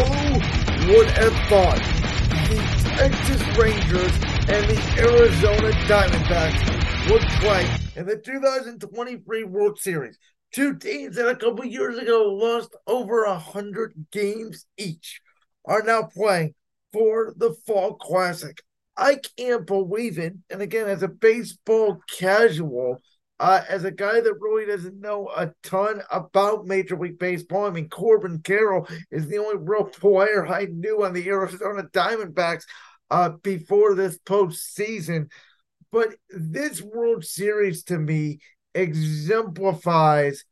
Who would have thought the Texas Rangers and the Arizona Diamondbacks would play in the 2023 World Series? Two teams that a couple years ago lost over a hundred games each are now playing for the Fall Classic. I can't believe it. And again, as a baseball casual, uh, as a guy that really doesn't know a ton about Major League Baseball, I mean, Corbin Carroll is the only real player I knew on the Arizona Diamondbacks uh, before this postseason. But this World Series to me exemplifies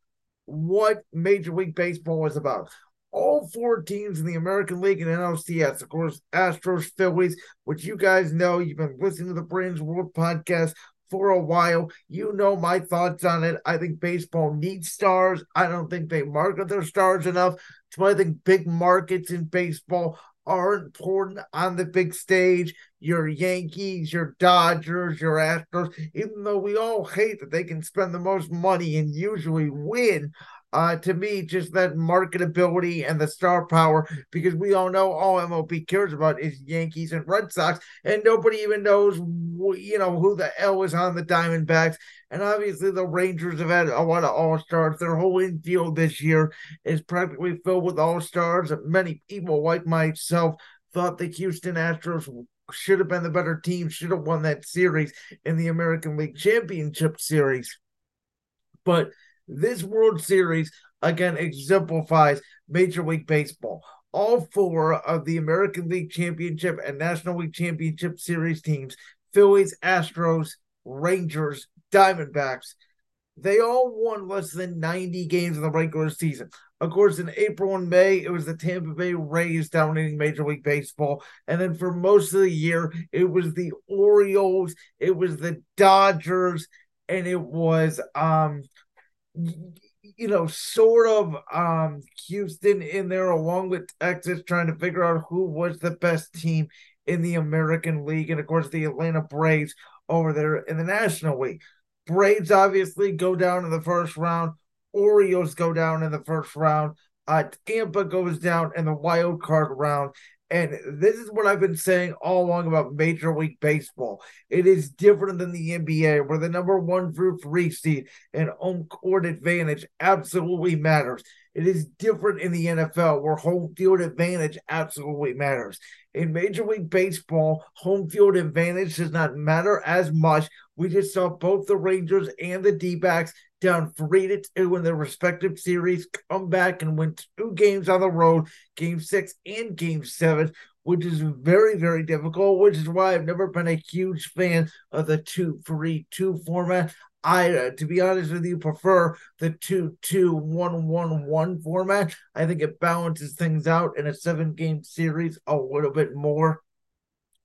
what Major League Baseball is about all four teams in the American League and NLCS. Of course, Astros, Phillies, which you guys know. You've been listening to the Brandon's World podcast for a while. You know my thoughts on it. I think baseball needs stars. I don't think they market their stars enough. So I think big markets in baseball are important on the big stage. Your Yankees, your Dodgers, your Astros, even though we all hate that they can spend the most money and usually win uh, to me, just that marketability and the star power, because we all know all MLB cares about is Yankees and Red Sox, and nobody even knows, you know, who the hell is on the Diamondbacks. And obviously, the Rangers have had a lot of all stars. Their whole infield this year is practically filled with all stars. Many people, like myself, thought the Houston Astros should have been the better team, should have won that series in the American League Championship Series. But this World Series again exemplifies Major League Baseball. All four of the American League Championship and National League Championship Series teams Phillies, Astros, Rangers, Diamondbacks they all won less than 90 games in the regular season. Of course, in April and May, it was the Tampa Bay Rays dominating Major League Baseball. And then for most of the year, it was the Orioles, it was the Dodgers, and it was um you know, sort of um Houston in there along with Texas trying to figure out who was the best team in the American League. And of course, the Atlanta Braves over there in the National League. Braves obviously go down in the first round. Orioles go down in the first round. Uh, Tampa goes down in the wild card round. And this is what I've been saying all along about Major League Baseball. It is different than the NBA, where the number one through three seed and home court advantage absolutely matters. It is different in the NFL, where home field advantage absolutely matters. In Major League Baseball, home field advantage does not matter as much. We just saw both the Rangers and the D backs down three to two in their respective series, come back and win two games on the road, game six and game seven, which is very, very difficult, which is why I've never been a huge fan of the two three two format. I, uh, to be honest with you, prefer the two two one one one format. I think it balances things out in a seven game series a little bit more.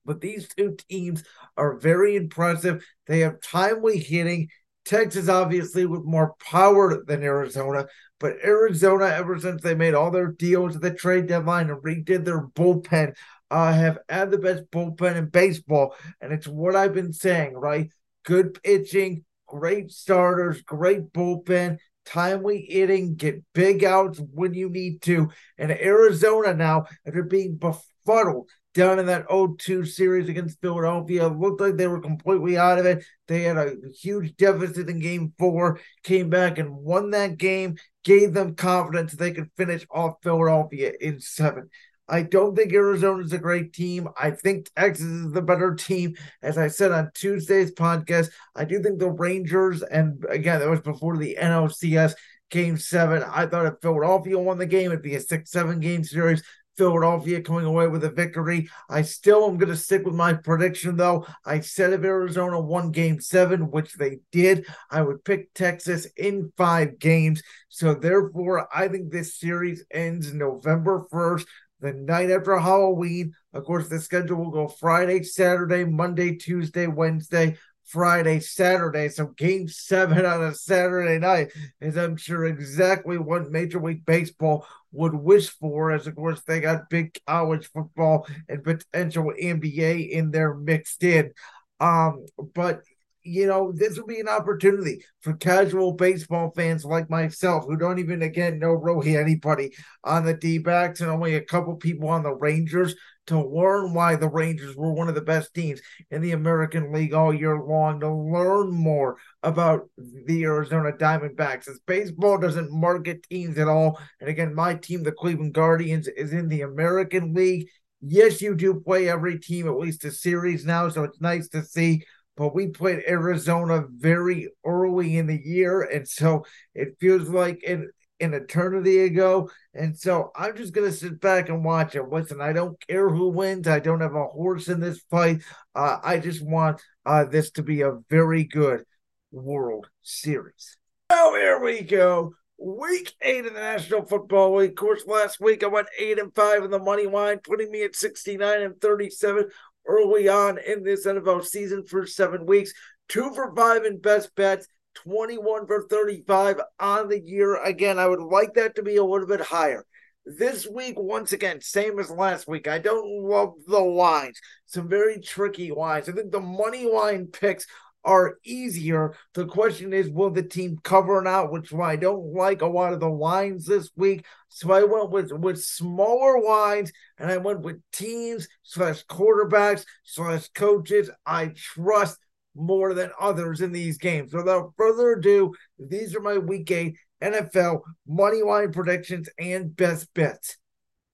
But these two teams are very impressive. They have timely hitting Texas, obviously, with more power than Arizona, but Arizona, ever since they made all their deals at the trade deadline and redid their bullpen, uh, have had the best bullpen in baseball. And it's what I've been saying, right? Good pitching, great starters, great bullpen, timely hitting, get big outs when you need to. And Arizona now, after being befuddled down in that 0-2 series against Philadelphia. Looked like they were completely out of it. They had a huge deficit in game four, came back and won that game, gave them confidence they could finish off Philadelphia in seven. I don't think Arizona is a great team. I think Texas is the better team. As I said on Tuesday's podcast, I do think the Rangers, and again, that was before the NLCS game seven. I thought if Philadelphia won the game, it'd be a six, seven game series. Philadelphia coming away with a victory. I still am going to stick with my prediction, though. I said if Arizona won game seven, which they did, I would pick Texas in five games. So, therefore, I think this series ends November 1st, the night after Halloween. Of course, the schedule will go Friday, Saturday, Monday, Tuesday, Wednesday. Friday, Saturday. So game seven on a Saturday night is I'm sure exactly what Major League Baseball would wish for, as of course they got big college football and potential NBA in there mixed in. Um, but you know, this would be an opportunity for casual baseball fans like myself who don't even, again, know really anybody on the D backs and only a couple people on the Rangers to learn why the Rangers were one of the best teams in the American League all year long, to learn more about the Arizona Diamondbacks. As baseball doesn't market teams at all. And again, my team, the Cleveland Guardians, is in the American League. Yes, you do play every team at least a series now, so it's nice to see but we played Arizona very early in the year, and so it feels like an an eternity ago. And so I'm just gonna sit back and watch it. Listen, I don't care who wins. I don't have a horse in this fight. Uh, I just want uh, this to be a very good World Series. Oh, here we go. Week eight of the National Football League. Of course, last week I went eight and five in the money line, putting me at 69 and 37 early on in this NFL season for seven weeks. Two for five in best bets, 21 for 35 on the year. Again, I would like that to be a little bit higher. This week, once again, same as last week. I don't love the lines. Some very tricky lines. I think the money line picks are easier. The question is, will the team cover or not? Which why I don't like a lot of the lines this week. So I went with with smaller lines and I went with teams slash quarterbacks slash coaches I trust more than others in these games. Without further ado, these are my week eight NFL money line predictions and best bets.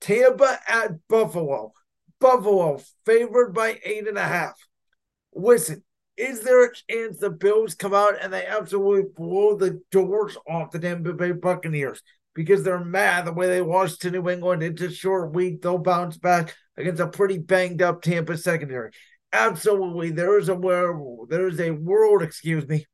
Tampa at Buffalo. Buffalo favored by eight and a half. Listen, is there a chance the Bills come out and they absolutely blow the doors off the Tampa Bay Buccaneers because they're mad the way they lost to New England? It's a short week. They'll bounce back against a pretty banged up Tampa secondary. Absolutely, there is a where there is a world, excuse me,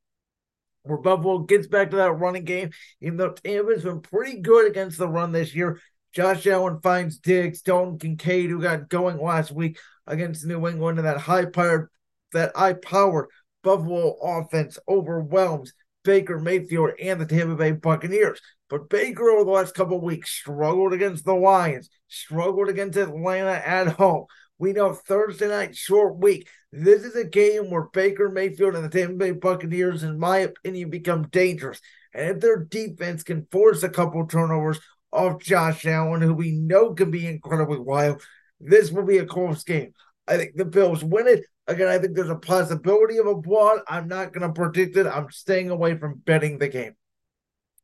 where Buffalo gets back to that running game. Even though Tampa's been pretty good against the run this year, Josh Allen finds Diggs, Dalton Kincaid, who got going last week against New England, and that high powered that high powered Buffalo offense overwhelms Baker Mayfield and the Tampa Bay Buccaneers. But Baker over the last couple weeks struggled against the Lions, struggled against Atlanta at home. We know Thursday night, short week. This is a game where Baker Mayfield and the Tampa Bay Buccaneers, in my opinion, become dangerous. And if their defense can force a couple turnovers off Josh Allen, who we know can be incredibly wild, this will be a close game. I think the Bills win it. Again, I think there's a possibility of a blowout. I'm not going to predict it. I'm staying away from betting the game.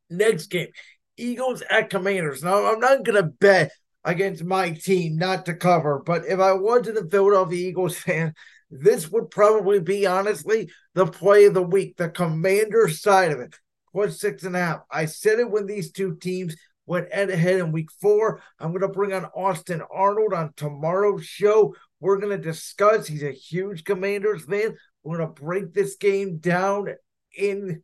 Next game, Eagles at Commanders. Now, I'm not going to bet against my team not to cover. But if I wasn't a Philadelphia Eagles fan, this would probably be honestly the play of the week, the commander side of it. Was six and a half. I said it when these two teams went head to head in week four. I'm going to bring on Austin Arnold on tomorrow's show. We're going to discuss. He's a huge Commanders fan. We're going to break this game down in,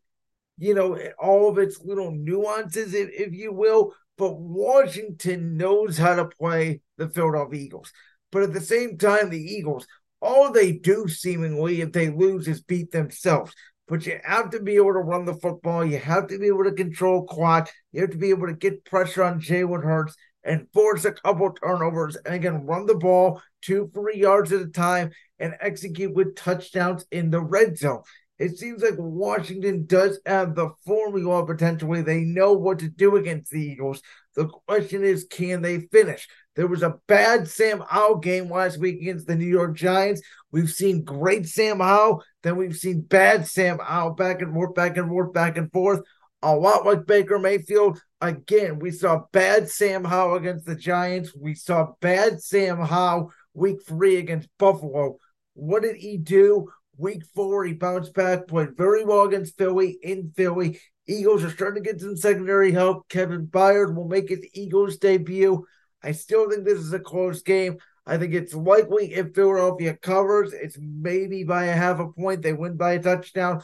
you know, all of its little nuances, if, if you will but Washington knows how to play the Philadelphia Eagles. But at the same time, the Eagles, all they do seemingly if they lose is beat themselves. But you have to be able to run the football. You have to be able to control clock. You have to be able to get pressure on Jalen Hurts and force a couple turnovers and again run the ball two, three yards at a time and execute with touchdowns in the red zone. It seems like Washington does have the formula potentially. They know what to do against the Eagles. The question is, can they finish? There was a bad Sam Howell game last week against the New York Giants. We've seen great Sam Howell, then we've seen bad Sam Howell back and forth, back and forth, back and forth. A lot like Baker Mayfield. Again, we saw bad Sam Howell against the Giants. We saw bad Sam Howell week three against Buffalo. What did he do? Week four, he bounced back, played very well against Philly in Philly. Eagles are starting to get some secondary help. Kevin Byard will make his Eagles debut. I still think this is a close game. I think it's likely if Philadelphia covers, it's maybe by a half a point. They win by a touchdown.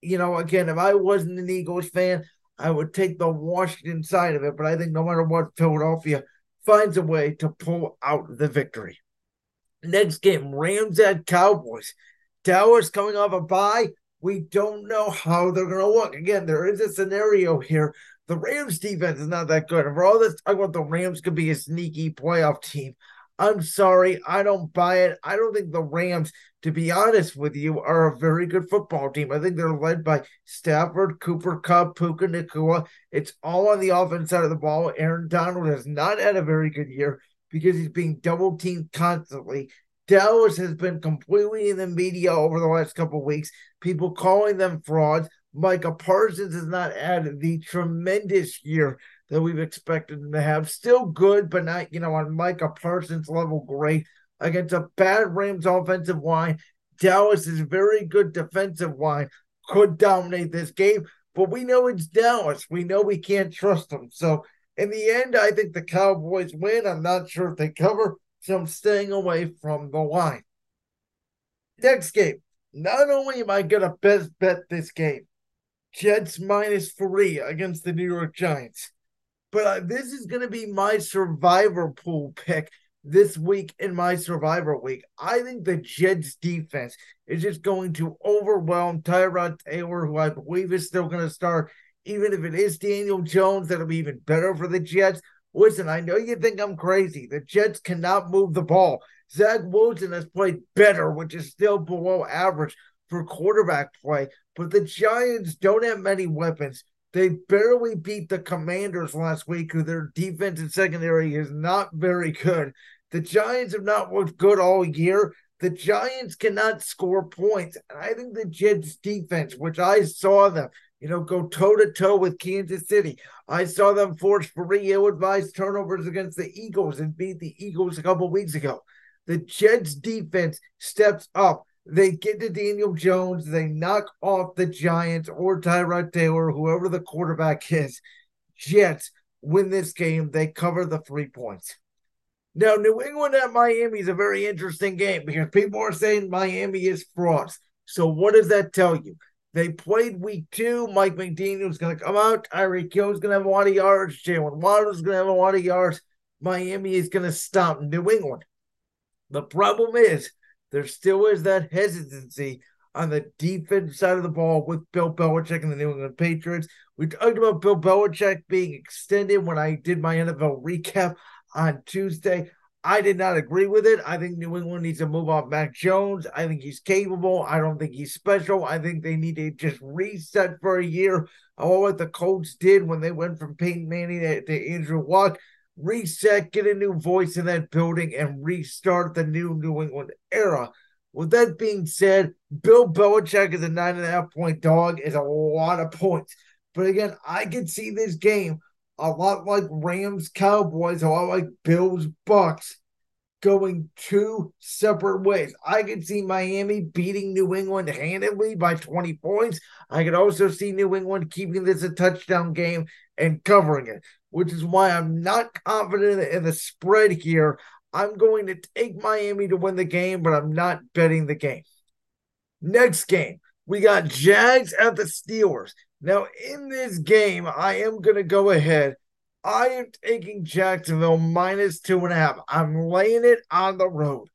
You know, again, if I wasn't an Eagles fan, I would take the Washington side of it. But I think no matter what, Philadelphia finds a way to pull out the victory. Next game, Rams at Cowboys. Dallas coming off a bye. We don't know how they're going to look. Again, there is a scenario here. The Rams defense is not that good. And for all this talk about the Rams could be a sneaky playoff team, I'm sorry, I don't buy it. I don't think the Rams, to be honest with you, are a very good football team. I think they're led by Stafford, Cooper Kupp, Puka Nacua. It's all on the offense side of the ball. Aaron Donald has not had a very good year because he's being double teamed constantly. Dallas has been completely in the media over the last couple of weeks, people calling them frauds. Micah Parsons has not had the tremendous year that we've expected him to have. Still good, but not, you know, on Micah Parsons level great against a bad Rams offensive line. Dallas is very good defensive line, could dominate this game, but we know it's Dallas. We know we can't trust them. So in the end, I think the Cowboys win. I'm not sure if they cover, so I'm staying away from the line. Next game. Not only am I going to best bet this game, Jets minus three against the New York Giants. But this is going to be my survivor pool pick this week in my survivor week. I think the Jets defense is just going to overwhelm Tyrod Taylor, who I believe is still going to start. Even if it is Daniel Jones, that'll be even better for the Jets. Listen, I know you think I'm crazy. The Jets cannot move the ball. Zach Wilson has played better, which is still below average for quarterback play, but the Giants don't have many weapons. They barely beat the Commanders last week, who their defense and secondary is not very good. The Giants have not looked good all year. The Giants cannot score points. And I think the Jets defense, which I saw them, you know, go toe to toe with Kansas City. I saw them force three ill advised turnovers against the Eagles and beat the Eagles a couple weeks ago. The Jets defense steps up. They get to Daniel Jones. They knock off the Giants or Tyrod Taylor, whoever the quarterback is. Jets win this game. They cover the three points. Now, New England at Miami is a very interesting game because people are saying Miami is frauds. So, what does that tell you? They played week two. Mike McDaniel's going to come out. Tyreek Hill's going to have a lot of yards. Jalen Waddle's going to have a lot of yards. Miami is going to stop New England. The problem is there still is that hesitancy on the defense side of the ball with Bill Belichick and the New England Patriots. We talked about Bill Belichick being extended when I did my NFL recap on Tuesday. I did not agree with it. I think New England needs to move on Mac Jones. I think he's capable. I don't think he's special. I think they need to just reset for a year. All what the Colts did when they went from Peyton Manning to, to Andrew Luck reset, get a new voice in that building, and restart the new New England era. With that being said, Bill Belichick is a nine and a half point dog, is a lot of points. But again, I could see this game a lot like Rams Cowboys, a lot like Bills Bucks, going two separate ways. I could see Miami beating New England handedly by 20 points. I could also see New England keeping this a touchdown game and covering it which is why I'm not confident in the spread here. I'm going to take Miami to win the game, but I'm not betting the game. Next game, we got Jags at the Steelers. Now, in this game, I am going to go ahead. I am taking Jacksonville minus two and a half. I'm laying it on the road.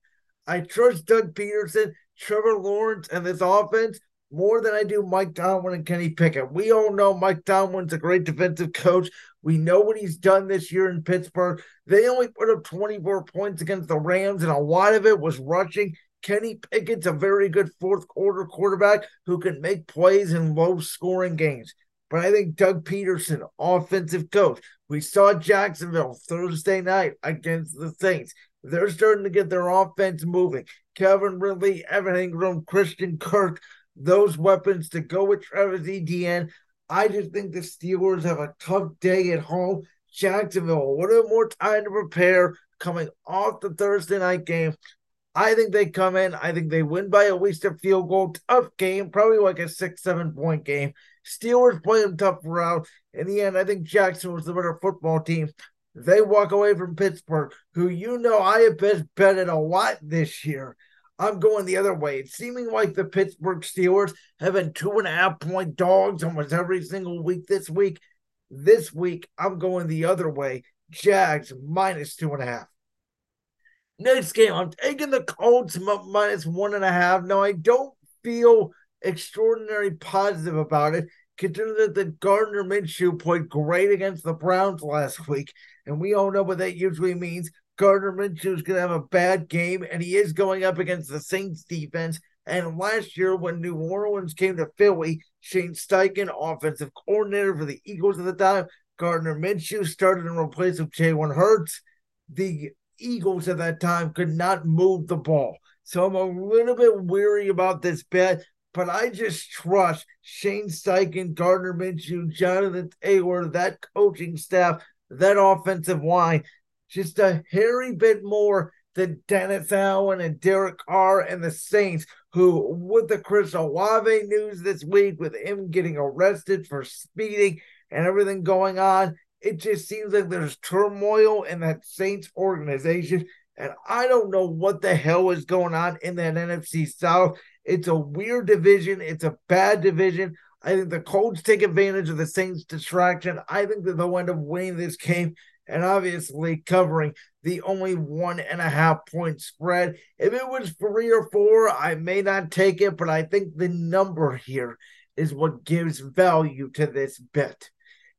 I trust Doug Pederson, Trevor Lawrence, and this offense more than I do Mike Tomlin and Kenny Pickett. We all know Mike Tomlin's a great defensive coach. We know what he's done this year in Pittsburgh. They only put up 24 points against the Rams, and a lot of it was rushing. Kenny Pickett's a very good fourth quarter quarterback who can make plays in low scoring games. But I think Doug Pederson, offensive coach, we saw Jacksonville Thursday night against the Saints. They're starting to get their offense moving. Calvin Ridley, Evan Engram, Christian Kirk, those weapons to go with Travis Etienne. I just think the Steelers have a tough day at home. Jacksonville, a little more time to prepare coming off the Thursday night game. I think they come in. I think they win by at least a field goal. Tough game, probably like a six, seven point game. Steelers play them tough around. In the end, I think Jackson was the better football team. They walk away from Pittsburgh, who you know I have betted a lot this year. I'm going the other way. It's seeming like the Pittsburgh Steelers have been two and a half point dogs almost every single week this week. This week, I'm going the other way. Jags minus two and a half. Next game, I'm taking the Colts minus one and a half. Now, I don't feel extraordinary positive about it, considering that Gardner Minshew played great against the Browns last week, and we all know what that usually means. Gardner Minshew is going to have a bad game, and he is going up against the Saints defense. And last year, when New Orleans came to Philly, Shane Steichen, offensive coordinator for the Eagles at the time, Gardner Minshew started in replace of Jalen Hurts. The Eagles at that time could not move the ball. So I'm a little bit weary about this bet, but I just trust Shane Steichen, Gardner Minshew, Jonathan Taylor, that coaching staff, that offensive line, just a hairy bit more than Dennis Allen and Derek Carr and the Saints, who, with the Chris Olave news this week, with him getting arrested for speeding and everything going on, it just seems like there's turmoil in that Saints organization. And I don't know what the hell is going on in that NFC South. It's a weird division. It's a bad division. I think the Colts take advantage of the Saints' distraction. I think that they'll end up winning this game and obviously covering the only one and a half point spread. If it was three or four, I may not take it, but I think the number here is what gives value to this bet.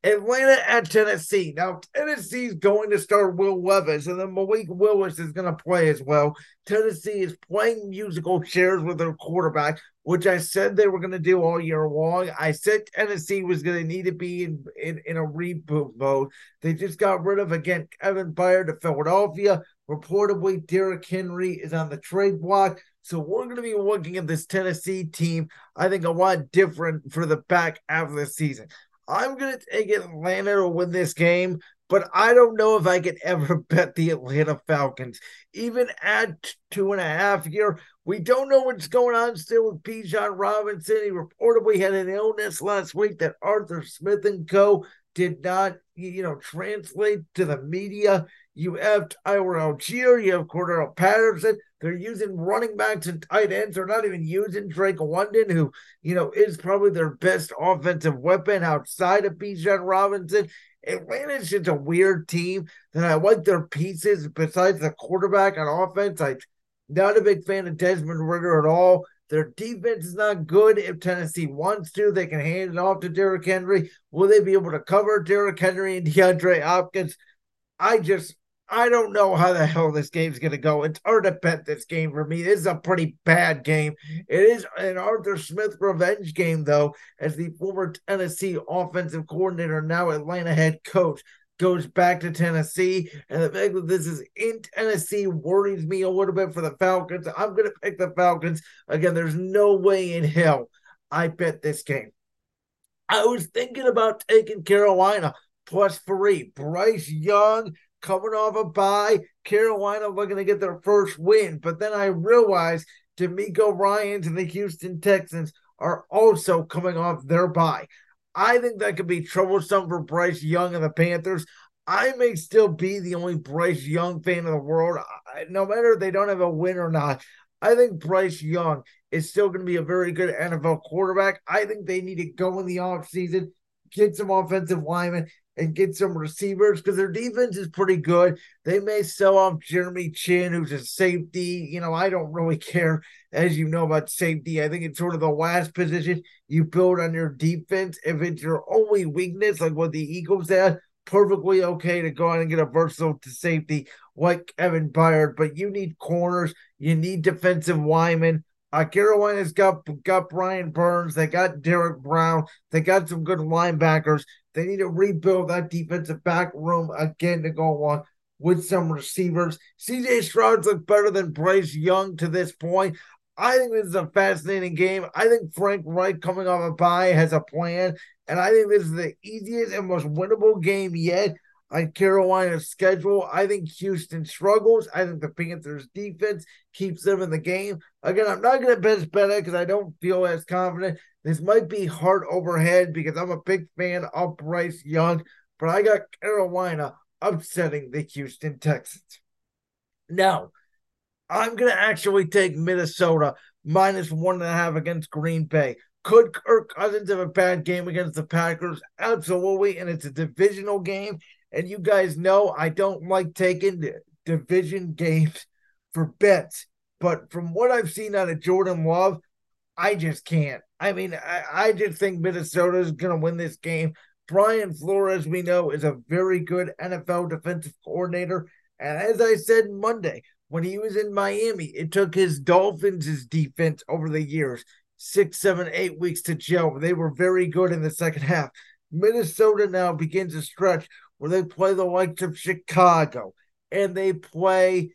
Atlanta at Tennessee. Now, Tennessee's going to start Will Levis, and then Malik Willis is going to play as well. Tennessee is playing musical chairs with their quarterback, which I said they were going to do all year long. I said Tennessee was going to need to be in, in, in a reboot mode. They just got rid of, again, Kevin Byard to Philadelphia. Reportedly, Derrick Henry is on the trade block. So we're going to be looking at this Tennessee team, I think, a lot different for the back half of the season. I'm going to take Atlanta to win this game, but I don't know if I could ever bet the Atlanta Falcons. Even at two and a half here, we don't know what's going on still with Bijan Robinson. He reportedly had an illness last week that Arthur Smith and co. did not, you know, translate to the media. You have Tyler Allgeier, you have Cordarrelle Patterson. They're using running backs and tight ends. They're not even using Drake London, who, you know, is probably their best offensive weapon outside of Bijan Robinson. Atlanta's just a weird team that I like their pieces besides the quarterback on offense. I'm not a big fan of Desmond Ridder at all. Their defense is not good. If Tennessee wants to, they can hand it off to Derrick Henry. Will they be able to cover Derrick Henry and DeAndre Hopkins? I just I don't know how the hell this game's going to go. It's hard to bet this game for me. This is a pretty bad game. It is an Arthur Smith revenge game, though, as the former Tennessee offensive coordinator, now Atlanta head coach, goes back to Tennessee. And the fact that this is in Tennessee worries me a little bit for the Falcons. I'm going to pick the Falcons. Again, there's no way in hell I bet this game. I was thinking about taking Carolina plus three. Bryce Young coming off a bye. Carolina looking to get their first win. But then I realized DeMeco Ryans and the Houston Texans are also coming off their bye. I think that could be troublesome for Bryce Young and the Panthers. I may still be the only Bryce Young fan in the world. No matter if they don't have a win or not, I think Bryce Young is still going to be a very good NFL quarterback. I think they need to go in the offseason, get some offensive linemen, and get some receivers because their defense is pretty good. They may sell off Jeremy Chinn, who's a safety. You know, I don't really care, as you know, about safety. I think it's sort of the last position you build on your defense. If it's your only weakness, like what the Eagles had, perfectly okay to go out and get a versatile to safety like Kevin Byard, but you need corners, you need defensive linemen. Uh, Carolina's got got Brian Burns. They got Derrick Brown. They got some good linebackers. They need to rebuild that defensive back room again to go on with some receivers. CJ Stroud's look better than Bryce Young to this point. I think this is a fascinating game. I think Frank Reich coming off a bye has a plan, and I think this is the easiest and most winnable game yet on Carolina's schedule. I think Houston struggles. I think the Panthers defense keeps them in the game. Again, I'm not going to bet better because I don't feel as confident. This might be hard overhead because I'm a big fan of Bryce Young, but I got Carolina upsetting the Houston Texans. Now, I'm going to actually take Minnesota minus one and a half against Green Bay. Could Kirk Cousins have a bad game against the Packers? Absolutely. And it's a divisional game. And you guys know I don't like taking division games for bets. But from what I've seen out of Jordan Love, I just can't. I mean, I, I just think Minnesota is going to win this game. Brian Flores, we know, is a very good NFL defensive coordinator. And as I said Monday, when he was in Miami, it took his Dolphins' defense over the years six, seven, eight weeks to gel. They were very good in the second half. Minnesota now begins a stretch where they play the likes of Chicago and they play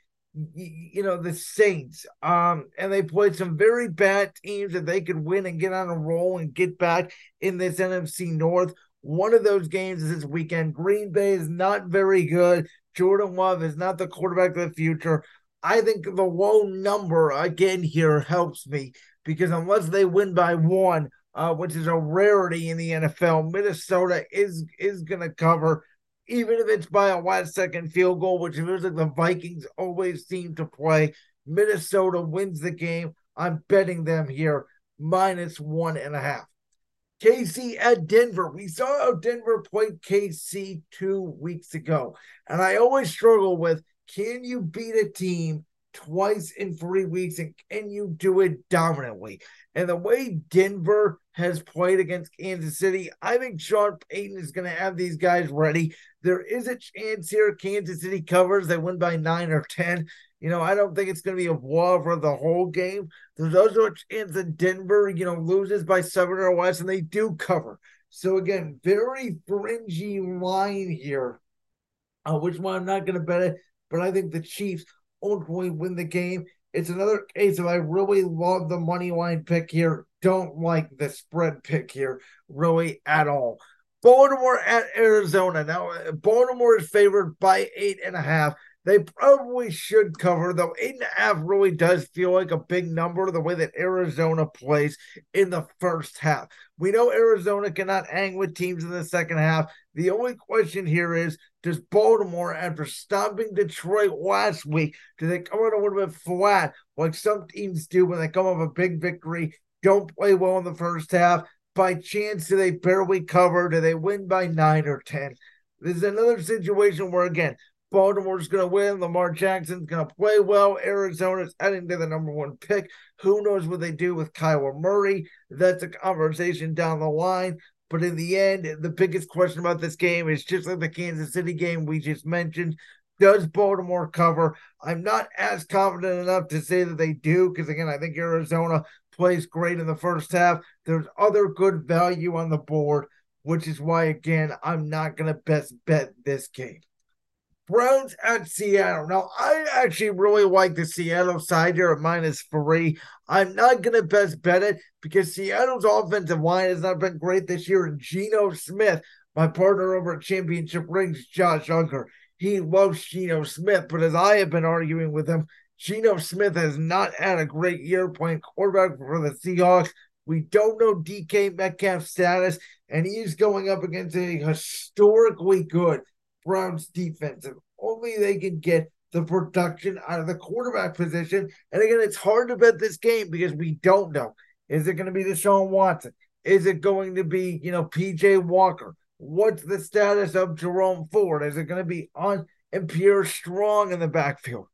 you know the Saints um and they played some very bad teams that they could win and get on a roll and get back in this NFC North. One of those games is this weekend. Green Bay is not very good. Jordan Love is not the quarterback of the future. I think the low number again here helps me because unless they win by one uh, which is a rarity in the NFL Minnesota is is going to cover even if it's by a last second field goal, which it looks like the Vikings always seem to play. Minnesota wins the game. I'm betting them here minus one and a half. KC at Denver. We saw how Denver played KC two weeks ago. And I always struggle with can you beat a team twice in three weeks and can you do it dominantly? And the way Denver has played against Kansas City, I think Sean Payton is going to have these guys ready. There is a chance here Kansas City covers. They win by nine or 10. You know, I don't think it's going to be a wall for the whole game. There's also a chance that Denver, you know, loses by seven or less and they do cover. So, again, very fringy line here, uh, which one I'm not going to bet it, but I think the Chiefs ultimately win the game. It's another case of I really love the money line pick here. Don't like the spread pick here, really at all. Baltimore at Arizona. Now, Baltimore is favored by eight and a half. They probably should cover, though eight and a half really does feel like a big number the way that Arizona plays in the first half. We know Arizona cannot hang with teams in the second half. The only question here is does Baltimore, after stopping Detroit last week, do they come out a little bit flat like some teams do when they come off a big victory, don't play well in the first half? By chance, do they barely cover? Do they win by nine or 10? This is another situation where, again, Baltimore's going to win. Lamar Jackson's going to play well. Arizona's heading to the number one pick. Who knows what they do with Kyler Murray? That's a conversation down the line. But in the end, the biggest question about this game is just like the Kansas City game we just mentioned. Does Baltimore cover? I'm not as confident enough to say that they do, because again, I think Arizona plays great in the first half. There's other good value on the board, which is why, again, I'm not going to best bet this game. Browns at Seattle. Now, I actually really like the Seattle side here at minus three. I'm not going to best bet it because Seattle's offensive line has not been great this year. And Geno Smith, my partner over at Championship Rings, Josh Ungar, he loves Geno Smith. But as I have been arguing with him, Geno Smith has not had a great year playing quarterback for the Seahawks. We don't know DK Metcalf's status, and he's going up against a historically good Browns defense. Only they can get the production out of the quarterback position. And again, it's hard to bet this game because we don't know. Is it going to be Deshaun Watson? Is it going to be, you know, PJ Walker? What's the status of Jerome Ford? Is it going to be on and Pierre Strong in the backfield?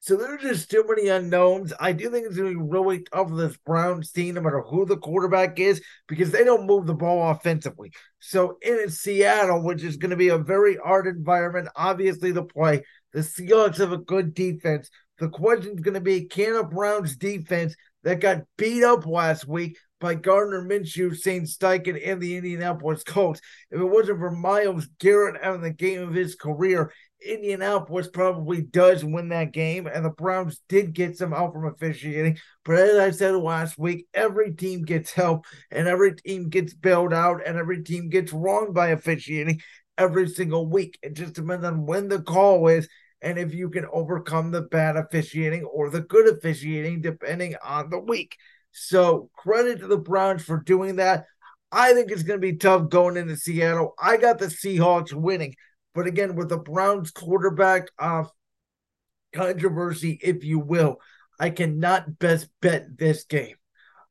So there's just too many unknowns. I do think it's going to be really tough for this Browns team, no matter who the quarterback is, because they don't move the ball offensively. So in Seattle, which is going to be a very hard environment, obviously to play, the Seahawks have a good defense. The question is going to be can a Browns defense that got beat up last week by Gardner Minshew, Shane Steichen, and the Indianapolis Colts. If it wasn't for Myles Garrett having the game of his career, Indianapolis probably does win that game, and the Browns did get some help from officiating. But as I said last week, every team gets help, and every team gets bailed out, and every team gets wronged by officiating every single week. It just depends on when the call is and if you can overcome the bad officiating or the good officiating, depending on the week. So credit to the Browns for doing that. I think it's going to be tough going into Seattle. I got the Seahawks winning. But again, with the Browns quarterback uh, controversy, if you will, I cannot best bet this game.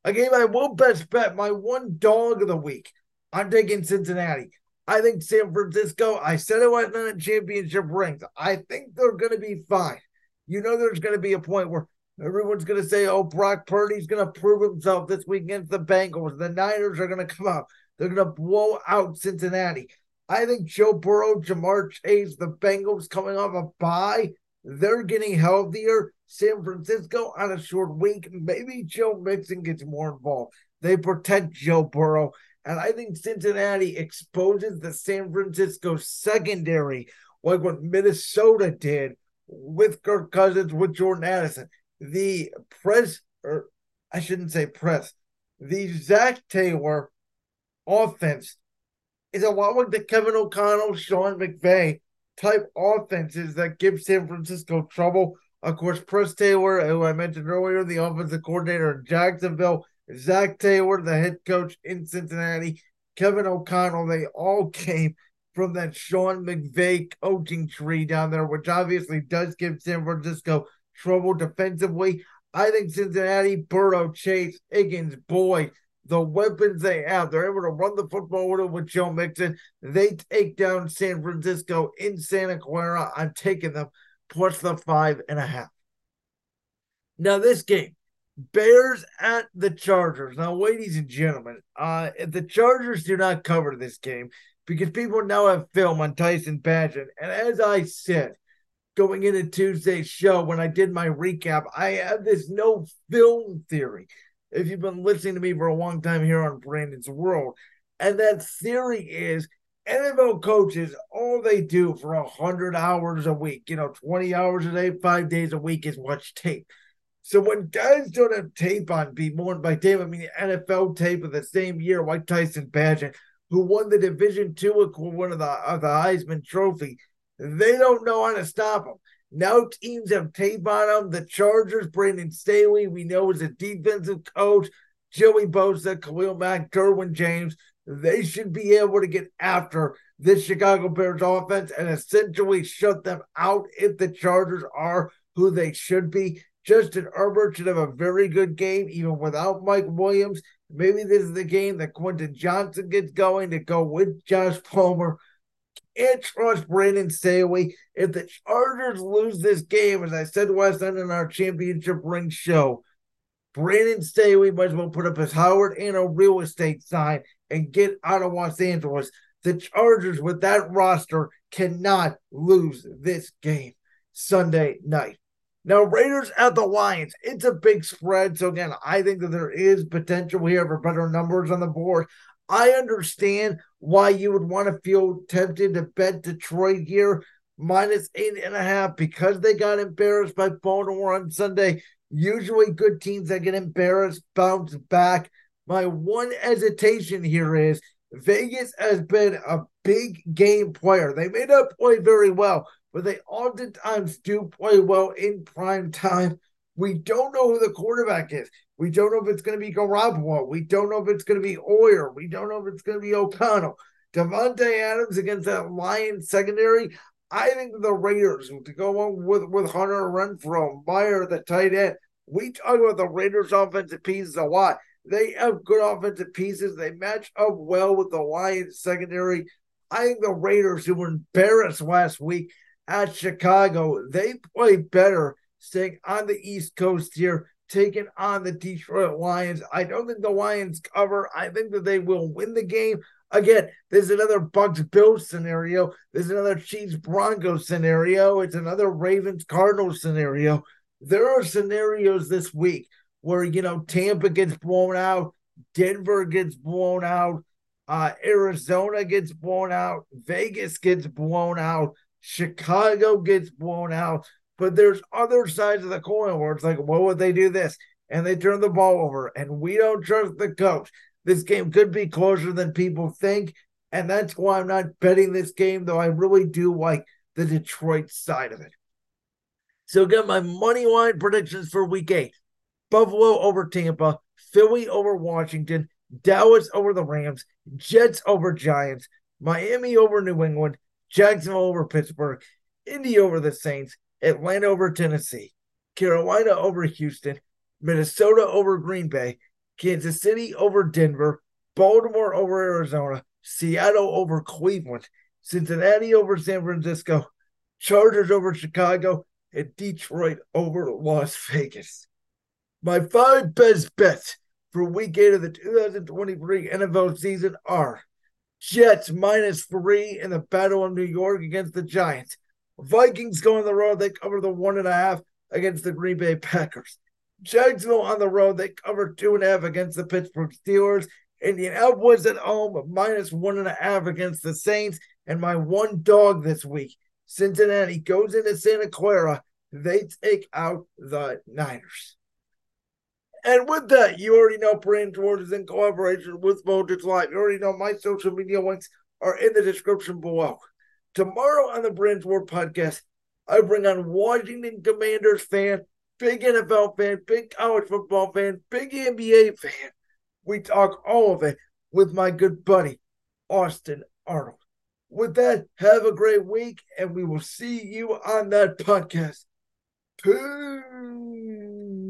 A game I will best bet my one dog of the week. I'm taking Cincinnati. I think San Francisco, I said it was not a championship rings. I think they're going to be fine. You know, there's going to be a point where everyone's going to say, oh, Brock Purdy's going to prove himself this week against the Bengals. The Niners are going to come out. They're going to blow out Cincinnati. I think Joe Burrow, Ja'Marr Chase, the Bengals coming off a bye, they're getting healthier. San Francisco on a short week, maybe Joe Mixon gets more involved. They protect Joe Burrow. And I think Cincinnati exposes the San Francisco secondary like what Minnesota did with Kirk Cousins, with Jordan Addison. The press, or I shouldn't say press, the Zac Taylor offense is a lot like the Kevin O'Connell, Sean McVay type offenses that give San Francisco trouble. Of course, Press Taylor, who I mentioned earlier, the offensive coordinator in Jacksonville, Zac Taylor, the head coach in Cincinnati, Kevin O'Connell, they all came from that Sean McVay coaching tree down there, which obviously does give San Francisco trouble defensively. I think Cincinnati, Burrow, Chase, Higgins, Boyd, the weapons they have, they're able to run the football with, with Joe Mixon. They take down San Francisco in Santa Clara. I'm taking them plus the five and a half. Now, this game, Bears at the Chargers. Now, ladies and gentlemen, uh, the Chargers do not cover this game, because people now have film on Tyson Bagent, and as I said, going into Tuesday's show when I did my recap, I have this no film theory. If you've been listening to me for a long time here on Brandon's World, and that theory is NFL coaches, all they do for a hundred hours a week, you know, 20 hours a day, five days a week is watch tape. So when guys don't have tape on, be mourned by tape, I mean NFL tape of the same year, like Tyson Bagent, who won the Division Two equivalent of the of the Heisman Trophy, they don't know how to stop them. Now teams have tape on them. The Chargers, Brandon Staley, we know is a defensive coach. Joey Bosa, Khalil Mack, Derwin James. They should be able to get after this Chicago Bears offense and essentially shut them out if the Chargers are who they should be. Justin Herbert should have a very good game, even without Mike Williams. Maybe this is the game that Quentin Johnston gets going to go with Josh Palmer. Can't trust Brandon Staley. If the Chargers lose this game, as I said last night in our championship ring show, Brandon Staley might as well put up his Howard Hanna real estate sign and get out of Los Angeles. The Chargers, with that roster, cannot lose this game Sunday night. Now, Raiders at the Lions, it's a big spread. So, again, I think that there is potential here for better numbers on the board. I understand why you would want to feel tempted to bet Detroit here minus eight and a half because they got embarrassed by Baltimore on Sunday. Usually, good teams that get embarrassed bounce back. My one hesitation here is Vegas has been a big game player. They may not play very well, but they oftentimes do play well in prime time. We don't know who the quarterback is. We don't know if it's going to be Garoppolo. We don't know if it's going to be Hoyer. We don't know if it's going to be O'Connell. Davante Adams against that Lions secondary. I think the Raiders to go on with with Hunter Renfrow, Mayer, the tight end. We talk about the Raiders' offensive pieces a lot. They have good offensive pieces. They match up well with the Lions secondary. I think the Raiders, who were embarrassed last week, at Chicago. They play better staying on the East Coast here, taking on the Detroit Lions. I don't think the Lions cover. I think that they will win the game. Again, there's another Bucks Bills scenario. There's another Chiefs Broncos scenario. It's another Ravens Cardinals scenario. There are scenarios this week where you know Tampa gets blown out, Denver gets blown out, uh, Arizona gets blown out, Vegas gets blown out. Chicago gets blown out, but there's other sides of the coin where it's like, what would they do this? And they turn the ball over, and we don't trust the coach. This game could be closer than people think, and that's why I'm not betting this game, though I really do like the Detroit side of it. So, again, my money line predictions for week eight Buffalo over Tampa, Philly over Washington, Dallas over the Rams, Jets over Giants, Miami over New England, Jacksonville over Pittsburgh, Indy over the Saints, Atlanta over Tennessee, Carolina over Houston, Minnesota over Green Bay, Kansas City over Denver, Baltimore over Arizona, Seattle over Cleveland, Cincinnati over San Francisco, Chargers over Chicago, and Detroit over Las Vegas. My five best bets for week eight of the 2023 NFL season are Jets minus three in the Battle of New York against the Giants. Vikings go on the road. They cover the one and a half against the Green Bay Packers. Jacksonville on the road. They cover two and a half against the Pittsburgh Steelers. Indianapolis at home minus one and a half against the Saints. And my one dog this week, Cincinnati goes into Santa Clara. They take out the Niners. And with that, you already know Brandon's World is in collaboration with Voltage Live. You already know my social media links are in the description below. Tomorrow on the Brandon's World podcast, I bring on Washington Commanders fan, big NFL fan, big college football fan, big NBA fan. We talk all of it with my good buddy, Austin Arnold. With that, have a great week, and we will see you on that podcast. Peace.